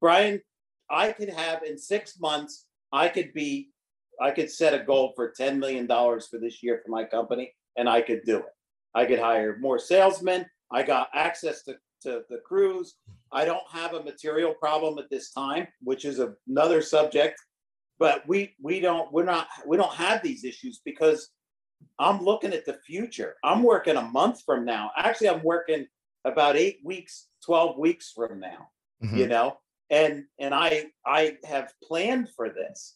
Brian, I could have in six months, I could be, I could set a goal for $10 million for this year for my company, and I could do it. I could hire more salesmen. I got access to, to the crews. I don't have a material problem at this time, which is another subject. But we we don't we're not we don't have these issues because I'm looking at the future. I'm working a month from now. Actually, I'm working about eight weeks, 12 weeks from now, mm-hmm. you know, and, and I, I have planned for this.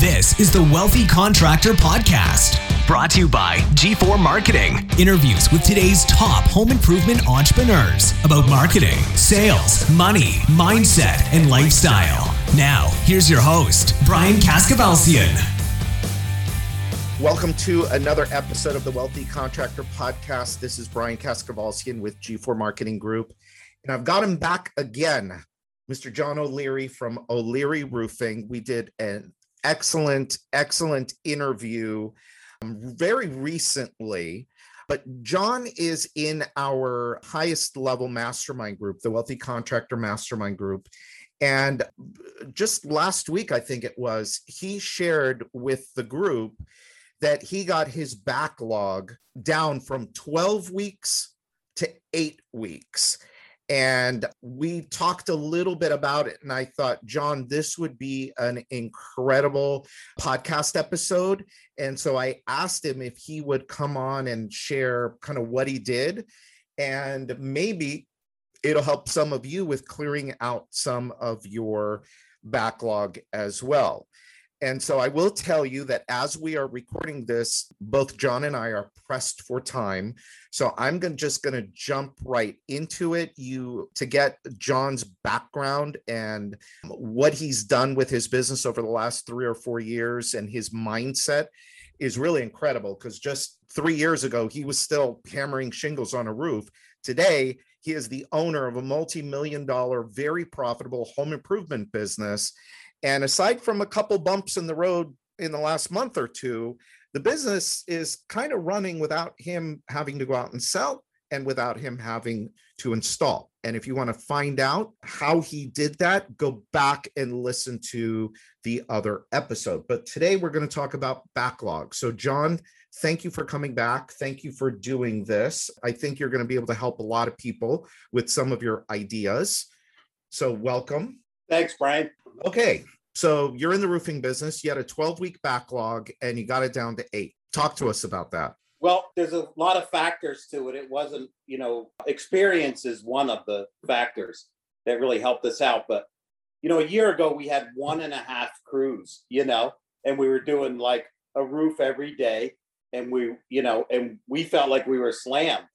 This is the Wealthy Contractor Podcast, brought to you by G4 Marketing. Interviews with today's top home improvement entrepreneurs about marketing, sales, money, mindset, and lifestyle. Now, here's your host, Brian Kaskavalciyan. Welcome to another episode of the Wealthy Contractor Podcast. This is Brian Kaskavalciyan with G4 Marketing Group. And I've got him back again, Mr. John O'Leary from O'Leary Roofing. We did an excellent, excellent interview um, very recently. But John is in our highest level mastermind group, the Wealthy Contractor Mastermind Group. And just last week, I think it was, he shared with the group that he got his backlog down from 12 weeks to eight weeks. And we talked a little bit about it. And I thought, John, this would be an incredible podcast episode. And so I asked him if he would come on and share kind of what he did. And maybe it'll help some of you with clearing out some of your backlog as well. And so I will tell you that as we are recording this, both John and I are pressed for time. So I'm going just going to jump right into it. You to get John's background and what he's done with his business over the last 3 or 4 years and his mindset is really incredible because just 3 years ago he was still hammering shingles on a roof. Today, he is the owner of a multi-million dollar very profitable home improvement business and aside from a couple bumps in the road in the last month or two, the business is kind of running without him having to go out and sell and without him having to install. And if you want to find out how he did that, go back and listen to the other episode. But today we're going to talk about backlog. So, John, thank you for coming back. Thank you for doing this. I think you're going to be able to help a lot of people with some of your ideas. So, welcome. Thanks, Brian. Okay. So you're in the roofing business. You had a 12 week backlog and you got it down to eight. Talk to us about that. Well, there's a lot of factors to it. It wasn't, you know, experience is one of the factors that really helped us out. But, you know, a year ago, we had one and a half crews, you know, and we were doing like a roof every day. And we, you know, and we felt like we were slammed.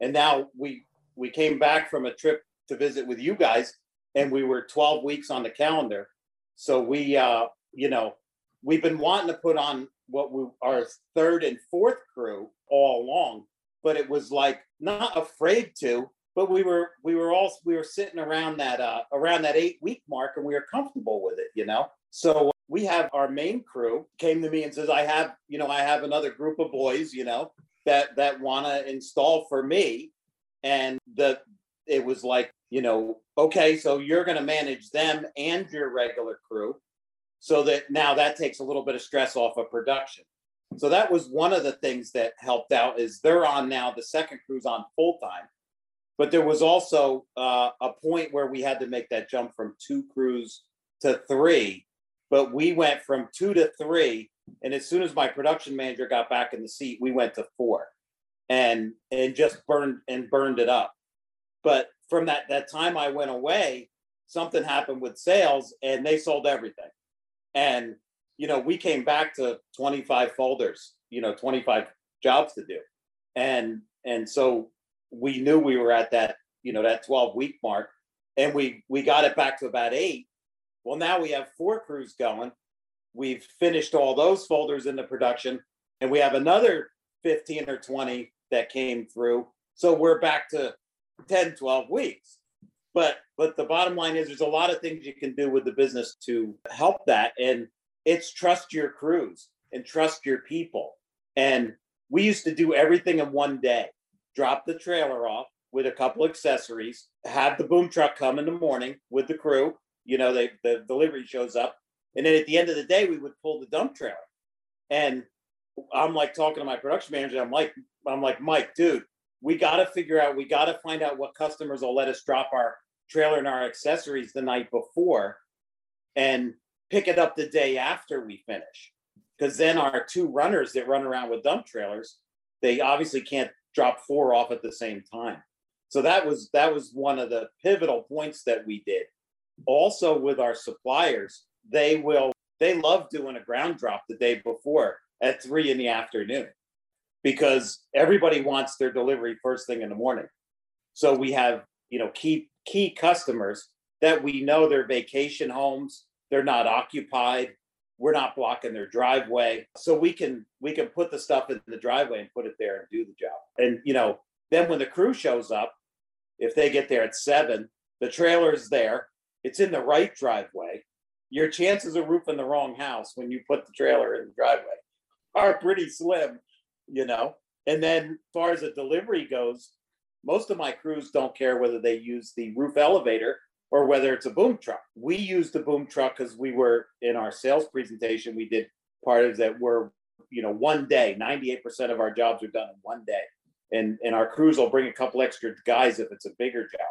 And now we, we came back from a trip to visit with you guys and we were 12 weeks on the calendar. So we, uh, you know, we've been wanting to put on what we our third and fourth crew all along, but it was like not afraid to. But we were we were all we were sitting around that uh, around that eight week mark, and we were comfortable with it, you know. So we have our main crew came to me and says, "I have you know I have another group of boys, you know, that that want to install for me," and the it was like you know, okay, so you're going to manage them and your regular crew. So that now that takes a little bit of stress off of production. So that was one of the things that helped out is they're on now, the second crew's on full time. But there was also uh, a point where we had to make that jump from two crews to three. But we went from two to three. And as soon as my production manager got back in the seat, we went to four and and just burned and burned it up. But from that that time I went away, something happened with sales and they sold everything. And you know, we came back to 25 folders, you know, 25 jobs to do. And and so we knew we were at that, you know, that 12 week mark and we we got it back to about 8. Well, now we have four crews going. We've finished all those folders in the production and we have another 15 or 20 that came through. So we're back to 10, 12 weeks. But but the bottom line is there's a lot of things you can do with the business to help that. And it's trust your crews and trust your people. And we used to do everything in one day. drop the trailer off with a couple accessories, have the boom truck come in the morning with the crew. You know, they the delivery shows up, and then at the end of the day, we would pull the dump trailer. And I'm like talking to my production manager. I'm like, I'm like, Mike, dude, we got to figure out, we got to find out what customers will let us drop our trailer and our accessories the night before, and pick it up the day after we finish. Because then our two runners that run around with dump trailers, they obviously can't drop four off at the same time. So that was that was one of the pivotal points that we did. Also with our suppliers, they will they love doing a ground drop the day before at three in the afternoon because everybody wants their delivery first thing in the morning. So we have, you know, key key customers that we know their vacation homes, they're not occupied, we're not blocking their driveway. So we can we can put the stuff in the driveway and put it there and do the job. And you know, then when the crew shows up, if they get there at seven, the trailer's there, it's in the right driveway. Your chances of roofing the wrong house when you put the trailer in the driveway are pretty slim, you know. And then, as far as the delivery goes, most of my crews don't care whether they use the roof elevator or whether it's a boom truck. We use the boom truck because we were in our sales presentation. We did part of that were you know one day. Ninety eight percent of our jobs are done in one day, and and our crews will bring a couple extra guys if it's a bigger job.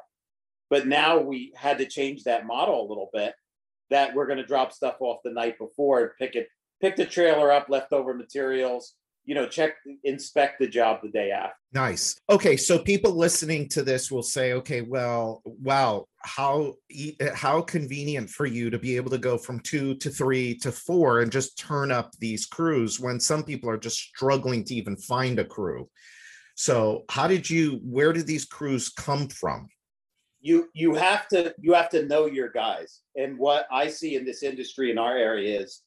But now we had to change that model a little bit. That we're going to drop stuff off the night before and pick it pick the trailer up, leftover materials, you know, check, inspect the job the day after. Nice. Okay, so people listening to this will say, okay, well, wow, how how convenient for you to be able to go from two to three to four and just turn up these crews when some people are just struggling to even find a crew. So, how did you? Where did these crews come from? You you have to you have to know your guys. And what I see in this industry in our area is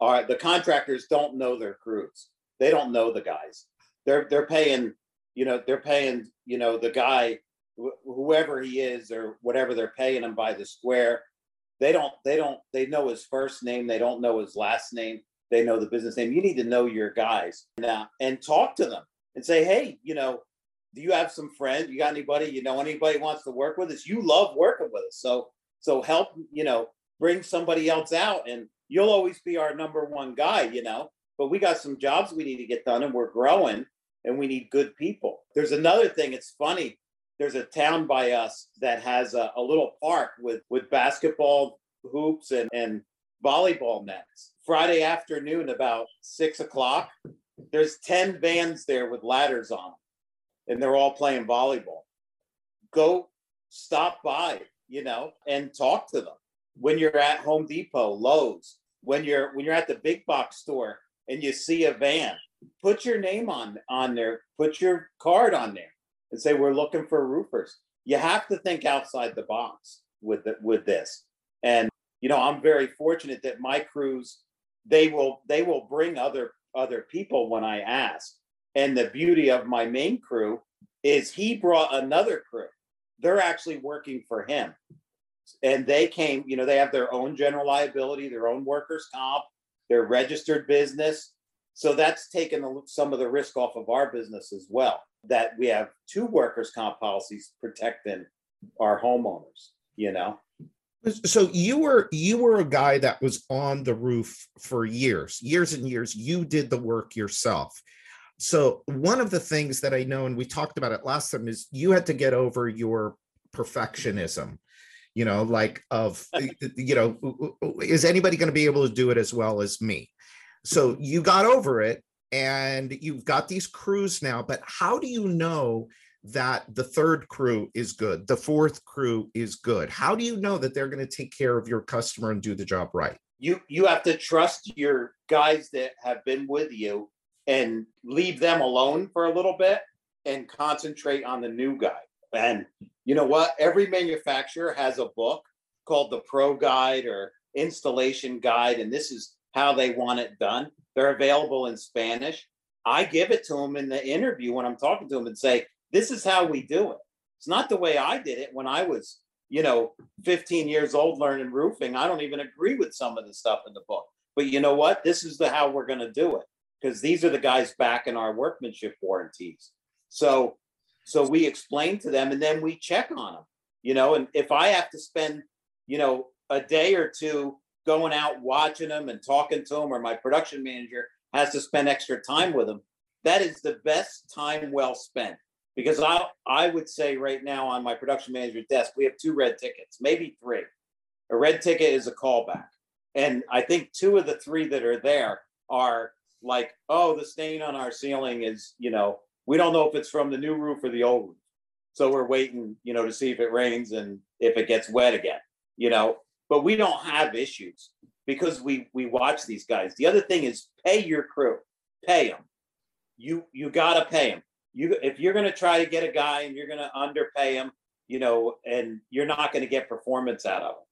are the contractors don't know their crews. They don't know the guys. They're they're paying, you know, they're paying, you know, the guy, wh- whoever he is or whatever they're paying him by the square. They don't they don't they know his first name. They don't know his last name. They know the business name. You need to know your guys now and talk to them and say, hey, you know, do you have some friends? You got anybody? You know anybody wants to work with us? You love working with us, so so help. You know, bring somebody else out and you'll always be our number one guy, you know. But we got some jobs we need to get done and we're growing and we need good people. There's another thing, it's funny. There's a town by us that has a, a little park with with basketball hoops and, and volleyball nets. Friday afternoon, about six o'clock, there's 10 vans there with ladders on and they're all playing volleyball. Go stop by, you know, and talk to them. When you're at Home Depot, Lowe's, when you're when you're at the big box store and you see a van, put your name on on there, put your card on there, and say we're looking for roofers. You have to think outside the box with the, with this. And you know, I'm very fortunate that my crews they will they will bring other other people when I ask. And the beauty of my main crew is he brought another crew. They're actually working for him and they came, you know, they have their own general liability, their own workers' comp, their registered business. So that's taken some of the risk off of our business as well. That we have two workers' comp policies protecting our homeowners, you know. So you were you were a guy that was on the roof for years, years and years. You did the work yourself. So one of the things that I know, and we talked about it last time, is you had to get over your perfectionism you know like of uh, you know is anybody going to be able to do it as well as me? So you got over it and you've got these crews now but how do you know that the third crew is good the fourth crew is good? How do you know that they're going to take care of your customer and do the job right? You you have to trust your guys that have been with you and leave them alone for a little bit and concentrate on the new guy and you know what? Every manufacturer has a book called the Pro Guide or Installation Guide, and this is how they want it done. They're available in Spanish. I give it to them in the interview when I'm talking to them and say, This is how we do it. It's not the way I did it when I was, you know, 15 years old learning roofing. I don't even agree with some of the stuff in the book. But you know what? This is the how we're going to do it because these are the guys backing our workmanship warranties. So So we explain to them and then we check on them, you know, and if I have to spend, you know, a day or two going out watching them and talking to them, or my production manager has to spend extra time with them, that is the best time well spent. Because I I would say right now on my production manager's desk, we have two red tickets, maybe three. A red ticket is a callback. And I think two of the three that are there are like, oh, the stain on our ceiling is, you know, we don't know if it's from the new roof or the old roof. So we're waiting, you know, to see if it rains and if it gets wet again, you know. But we don't have issues because we we watch these guys. The other thing is pay your crew, pay them. You you gotta pay them. You if you're gonna try to get a guy and you're gonna underpay him, you know, and you're not gonna get performance out of him.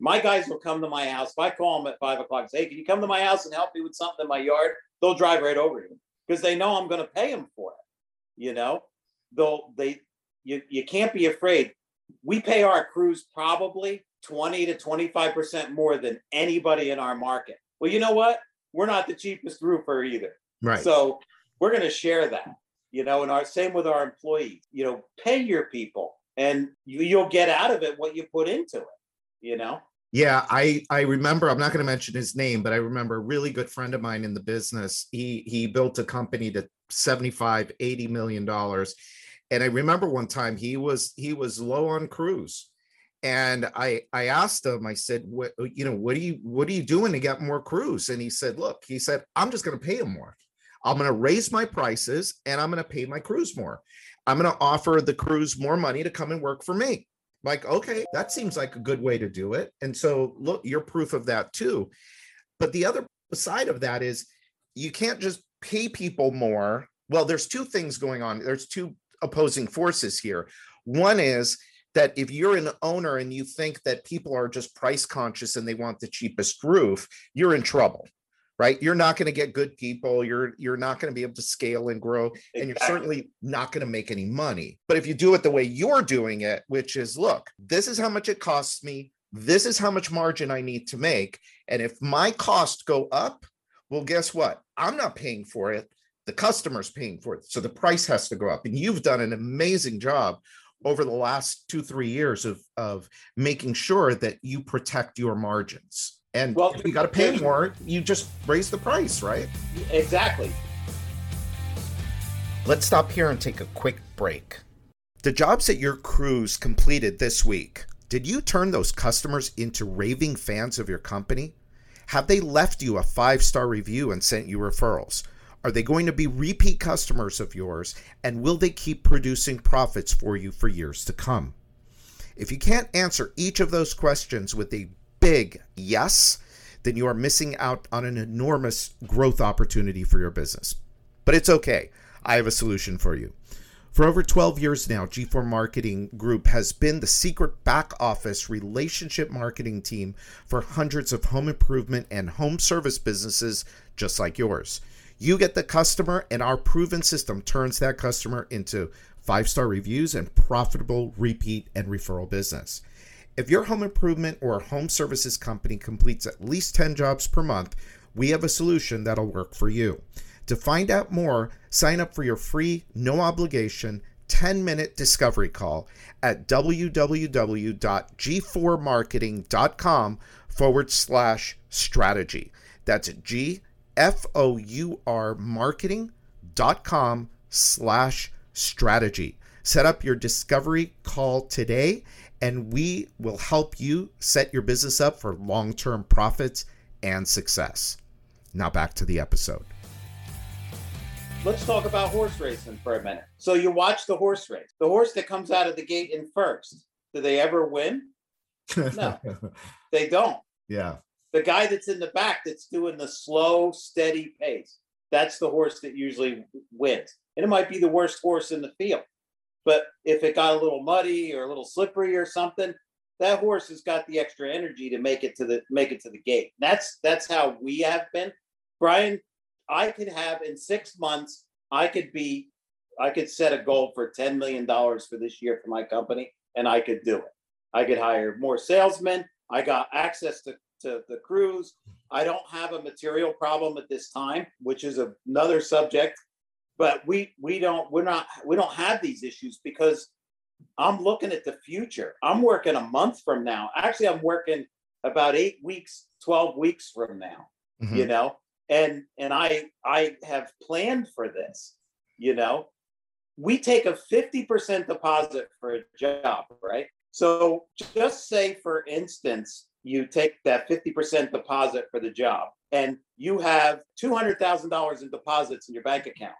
My guys will come to my house. If I call them at five o'clock and say, hey, can you come to my house and help me with something in my yard? They'll drive right over you because they know I'm going to pay them for it. You know, they'll, they, you, you can't be afraid. We pay our crews probably 20 to 25% more than anybody in our market. Well, you know what? We're not the cheapest roofer either. Right. So we're going to share that, you know, and our same with our employees, you know, pay your people and you, you'll get out of it what you put into it, you know? Yeah, I I remember. I'm not going to mention his name, but I remember a really good friend of mine in the business. He he built a company to 75, 80 million dollars, and I remember one time he was he was low on crews, and I I asked him. I said, "What you know? What are you what are you doing to get more crews?" And he said, "Look," he said, "I'm just going to pay him more. I'm going to raise my prices, and I'm going to pay my crews more. I'm going to offer the crews more money to come and work for me." Like okay that seems like a good way to do it. And so look you're proof of that too. But the other side of that is you can't just pay people more. Well there's two things going on. There's two opposing forces here. One is that if you're an owner and you think that people are just price conscious and they want the cheapest roof you're in trouble right? You're not going to get good people. You're you're not going to be able to scale and grow exactly. and you're certainly not going to make any money. But if you do it the way you're doing it which is look this is how much it costs me. This is how much margin i need to make. And if my costs go up well guess what? I'm not paying for it. The customer's paying for it. So the price has to go up. And you've done an amazing job over the last two three years of of making sure that you protect your margins and well, if you got to pay more, you just raise the price, right? Exactly. Let's stop here and take a quick break. The jobs that your crews completed this week, did you turn those customers into raving fans of your company? Have they left you a five star review and sent you referrals? Are they going to be repeat customers of yours? And will they keep producing profits for you for years to come? If you can't answer each of those questions with a big yes, then you are missing out on an enormous growth opportunity for your business. But it's okay. I have a solution for you. For over 12 years now, G4 Marketing Group has been the secret back office relationship marketing team for hundreds of home improvement and home service businesses just like yours. You get the customer, and our proven system turns that customer into five star reviews and profitable repeat and referral business. If your home improvement or home services company completes at least 10 jobs per month, we have a solution that'll work for you. To find out more, sign up for your free, no obligation 10 minute discovery call at www.g4marketing.com forward slash strategy. That's G F O U R marketing.com slash strategy. Set up your discovery call today and we will help you set your business up for long term profits and success. Now, back to the episode. Let's talk about horse racing for a minute. So, you watch the horse race, the horse that comes out of the gate in first, do they ever win? No, they don't. Yeah. The guy that's in the back that's doing the slow, steady pace, that's the horse that usually wins. And it might be the worst horse in the field. But if it got a little muddy or a little slippery or something, that horse has got the extra energy to make it to the make it to the gate. That's that's how we have been. Brian, I could have in six months, I could be, I could set a goal for $10 million for this year for my company, and I could do it. I could hire more salesmen. I got access to, to the crews. I don't have a material problem at this time, which is another subject but we we don't we're not we don't have these issues because I'm looking at the future. I'm working a month from now. Actually, I'm working about eight weeks, 12 weeks from now, Mhm. you know, and and I I have planned for this, you know. We take a 50% deposit for a job, right? So just say, for instance, you take that 50% deposit for the job and you have $200,000 in deposits in your bank account.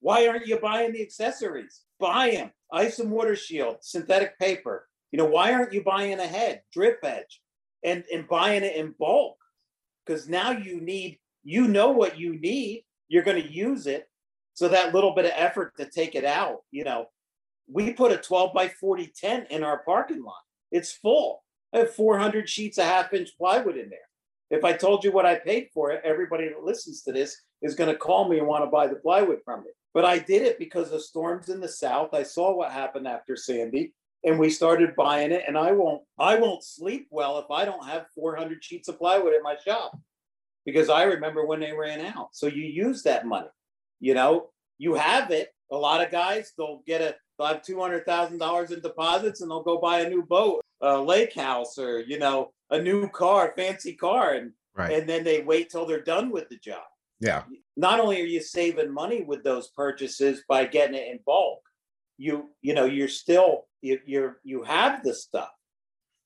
Why aren't you buying the accessories? Buy them. Ice and water shield, synthetic paper. You know, why aren't you buying a head, drip edge, and, and buying it in bulk? Because now you need, you know what you need. You're going to use it. So that little bit of effort to take it out, you know, we put a 12 by 40 tent in our parking lot. It's full. I have 400 sheets of half inch plywood in there. If I told you what I paid for it, everybody that listens to this is going to call me and want to buy the plywood from me. But I did it because of storms in the south. I saw what happened after Sandy and we started buying it and I won't I won't sleep well if I don't have 400 sheets of plywood at my shop because I remember when they ran out. So you use that money. You know, you have it. A lot of guys they'll get a they'll have two hundred thousand dollars in deposits and they'll go buy a new boat, a lake house, or you know, a new car, fancy car, and Right. and then they wait till they're done with the job. Yeah. Not only are you saving money with those purchases by getting it in bulk, you you know you're still you, you're you have the stuff.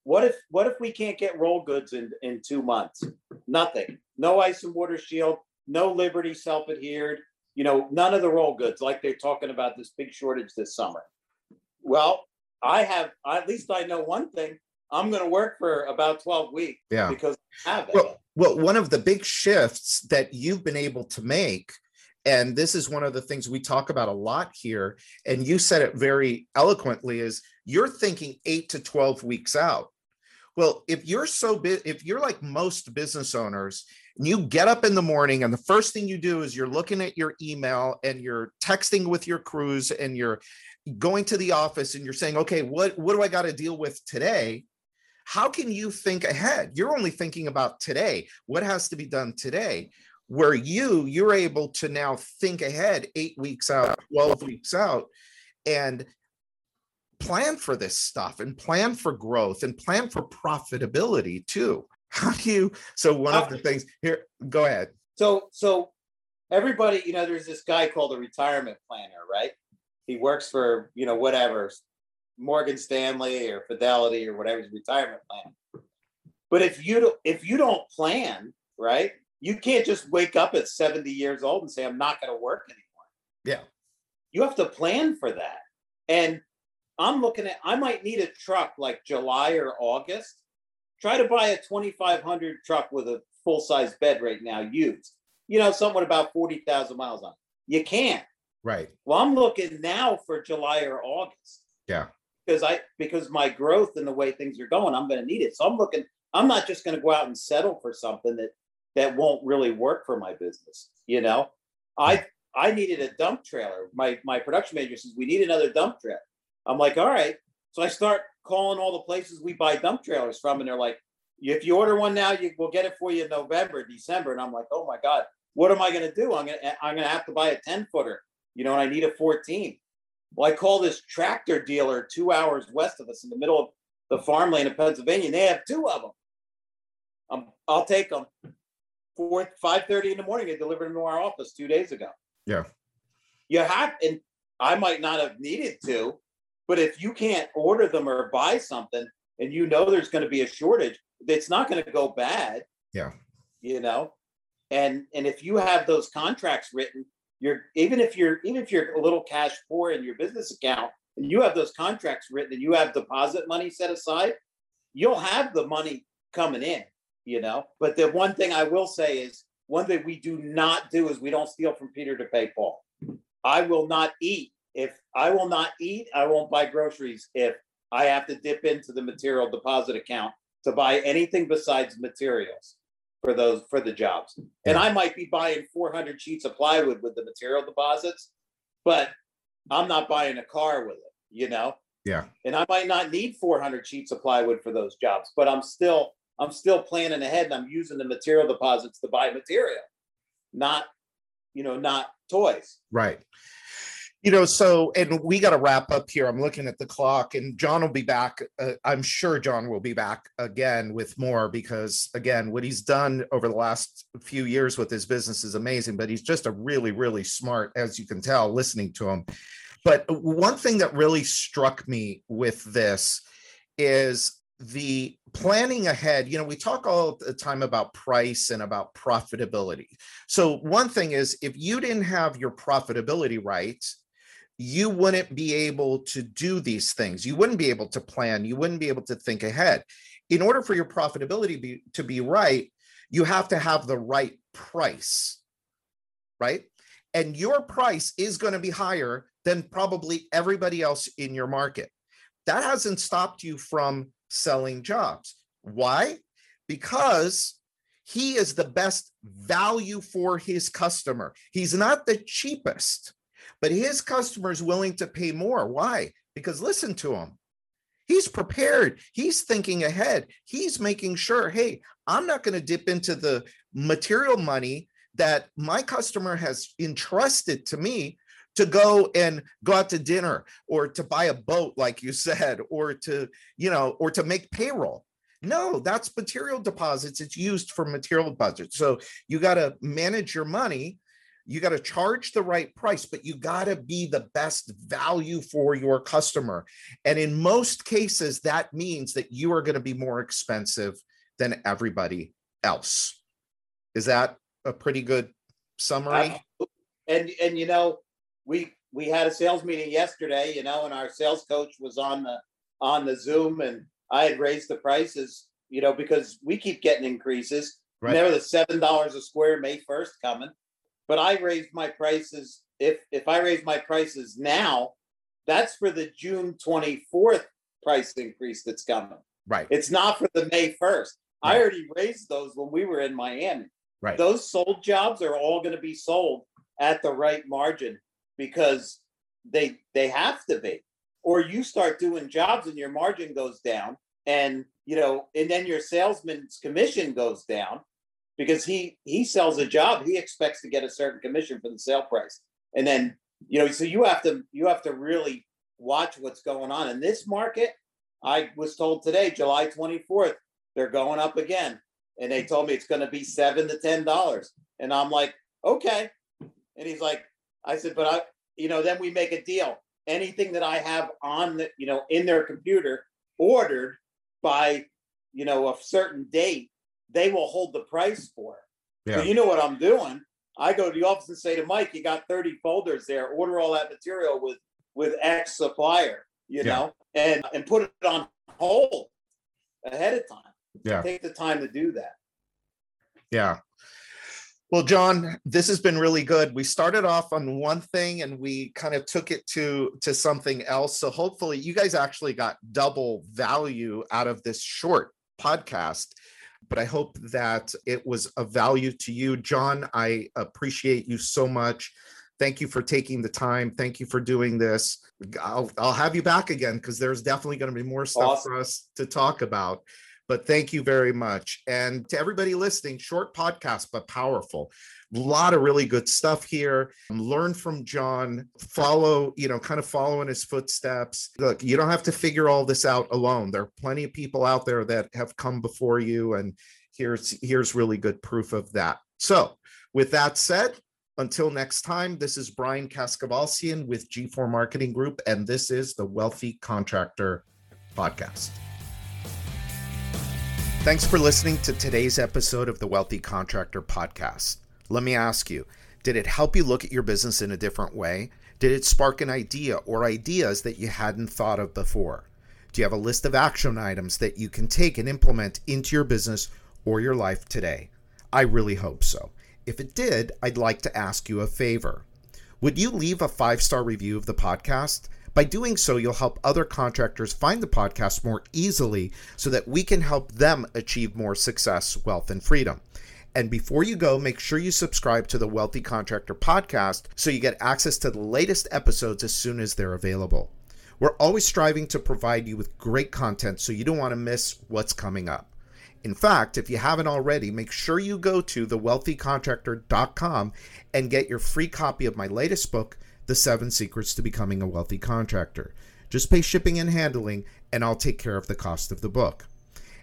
What if what if we can't get roll goods in in two months? Nothing. No ice and water shield. No Liberty self adhered. You know none of the roll goods like they're talking about this big shortage this summer. Well, I have at least I know one thing. I'm going to work for about 12 weeks Yeah. because I have it. Well, well, one of the big shifts that you've been able to make, and this is one of the things we talk about a lot here, and you said it very eloquently, is you're thinking eight to 12 weeks out. Well, if you're so big, if you're like most business owners, and you get up in the morning and the first thing you do is you're looking at your email and you're texting with your crews and you're going to the office and you're saying, okay, what, what do I got to deal with today? how can you think ahead? You're only thinking about today. What has to be done today? Where you you're able to now think ahead 8 weeks out 12 weeks out and plan for this stuff and plan for growth and plan for profitability too how do you so one of the uh, things here go ahead So so everybody, you know, there's this guy called a retirement planner, right? He works for, you know, whatever, Morgan Stanley or Fidelity or whatever his retirement plan. But if you don't if you don't plan, right, you can't just wake up at 70 years old and say, I'm not gonna work anymore. Yeah. You have to plan for that. And I'm looking at I might need a truck like July or August. Try to buy a 2500 truck with a full-size bed right now used you know, somewhat about 40,000 miles on it. You can't. right Well, I'm looking now for July or August. Yeah. Because I because my growth and the way things are going, I'm going to need it. So I'm looking. I'm not just going to go out and settle for something that that won't really work for my business. You know, I I needed a dump trailer. My my production manager says we need another dump trailer. I'm like, all right. So I start calling all the places we buy dump trailers from, and they're like, if you order one now, you we'll get it for you in November, December. And I'm like, oh my god, what am I going to do? I'm gonna I'm gonna have to buy a 10 footer. You know, and I need a 14. Well, I call this tractor dealer two hours west of us in the middle of the farmland of Pennsylvania, and they have two of them. Um, I'll take them. Four, five thirty in the morning, they delivered them to our office two days ago. Yeah. You have, and I might not have needed to, but if you can't order them or buy something, and you know there's going to be a shortage, it's not going to go bad. Yeah. You know, and and if you have those contracts written, you're even if you're even if you're a little cash poor in your business account, and you have those contracts written, and you have deposit money set aside, you'll have the money coming in. You know, but the one thing I will say is one thing we do not do is we don't steal from Peter to pay Paul. I will not eat if I will not eat. I won't buy groceries if I have to dip into the material deposit account to buy anything besides materials for those for the jobs. And I might be buying 400 sheets of plywood with the material deposits, but I'm not buying a car with it, you know? Yeah. And I might not need 400 sheets of plywood for those jobs, but I'm still I'm still planning ahead and I'm using the material deposits to buy material. Not, you know, not toys. Right. You know, so, and we got to wrap up here. I'm looking at the clock, and John will be back. Uh, I'm sure John will be back again with more because, again, what he's done over the last few years with his business is amazing. But he's just a really, really smart, as you can tell, listening to him. But one thing that really struck me with this is the planning ahead you know we talk all the time about price and about profitability so one thing is if you didn't have your profitability right you wouldn't be able to do these things you wouldn't be able to plan you wouldn't be able to think ahead in order for your profitability be, to be right you have to have the right price right and your price is going to be higher than probably everybody else in your market that hasn't stopped you from selling jobs. Why? Because he is the best value for his customer. He's not the cheapest, but his customer is willing to pay more. Why? Because listen to him. He's prepared. He's thinking ahead. He's making sure, hey, I'm not going to dip into the material money that my customer has entrusted to me to go and go out to dinner or to buy a boat like you said or to you know or to make payroll no that's material deposits it's used for material budget so you got to manage your money you got to charge the right price but you got to be the best value for your customer. And in most cases that means that you are going to be more expensive than everybody else. Is that a pretty good summary? And and you know we we had a sales meeting yesterday, you know, and our sales coach was on the on the Zoom, and I had raised the prices, you know, because we keep getting increases. Right. Never the seven dollars a square May first coming, but I raised my prices. If if I raise my prices now, that's for the June twenty fourth price increase that's coming. Right. It's not for the May first. Right. I already raised those when we were in Miami. Right. Those sold jobs are all going to be sold at the right margin because they they have to be or you start doing jobs and your margin goes down and you know and then your salesman's commission goes down because he he sells a job he expects to get a certain commission for the sale price. And then you know so you have to you have to really watch what's going on. In this market i was told today july 24th they're going up again. And they told me it's going to be seven to ten dollars. And i'm like okay. And he's like I said, but I, you know, then we make a deal. Anything that I have on the, you know, in their computer ordered by, you know, a certain date, they will hold the price for it. Yeah. So you know what I'm doing. I go to the office and say to Mike, you got 30 folders there, order all that material with with X supplier, you yeah. know, and and put it on hold ahead of time. Yeah. Take the time to do that. Yeah. Well, John, this has been really good. We started off on one thing and we kind of took it to to something else. So hopefully you guys actually got double value out of this short podcast. But I hope that it was of value to you. John, I appreciate you so much. Thank you for taking the time. Thank you for doing this. I'll, I'll have you back again because there's definitely going to be more stuff awesome. for us to talk about. But thank you very much. And to everybody listening, short podcast, but powerful. A lot of really good stuff here. Learn from John, follow, you know, kind of follow in his footsteps. Look, you don't have to figure all this out alone. There are plenty of people out there that have come before you. And here's here's really good proof of that. So with that said, until next time, this is Brian Kaskavalciyan with G4 Marketing Group, and this is the Wealthy Contractor Podcast. Thanks for listening to today's episode of the Wealthy Contractor Podcast. Let me ask you did it help you look at your business in a different way? Did it spark an idea or ideas that you hadn't thought of before? Do you have a list of action items that you can take and implement into your business or your life today? I really hope so. If it did, I'd like to ask you a favor. Would you leave a five star review of the podcast? By doing so, you'll help other contractors find the podcast more easily so that we can help them achieve more success, wealth, and freedom. And before you go, make sure you subscribe to the Wealthy Contractor podcast so you get access to the latest episodes as soon as they're available. We're always striving to provide you with great content so you don't want to miss what's coming up. In fact, if you haven't already, make sure you go to thewealthycontractor.com and get your free copy of my latest book, The Seven Secrets to Becoming a Wealthy Contractor. Just pay shipping and handling, and I'll take care of the cost of the book.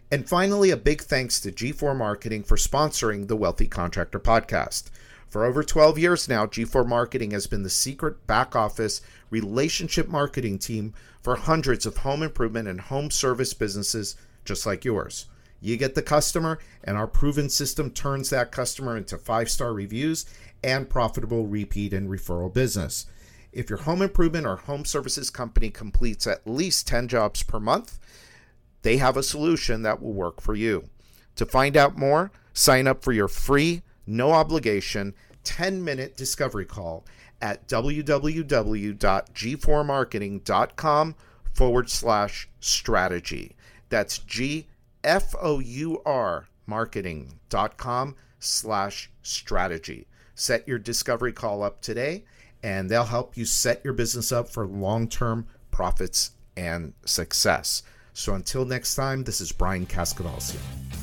And finally, a big thanks to G4 Marketing for sponsoring the Wealthy Contractor podcast. For over 12 years now, G4 Marketing has been the secret back office relationship marketing team for hundreds of home improvement and home service businesses just like yours. You get the customer, and our proven system turns that customer into five star reviews and profitable repeat and referral business. If your home improvement or home services company completes at least 10 jobs per month, they have a solution that will work for you. To find out more, sign up for your free, no obligation 10 minute discovery call at www.g4marketing.com forward slash strategy. That's G F O U R marketing.com slash strategy. Set your discovery call up today and they'll help you set your business up for long term profits and success. So until next time, this is Brian Kaskavalciyan.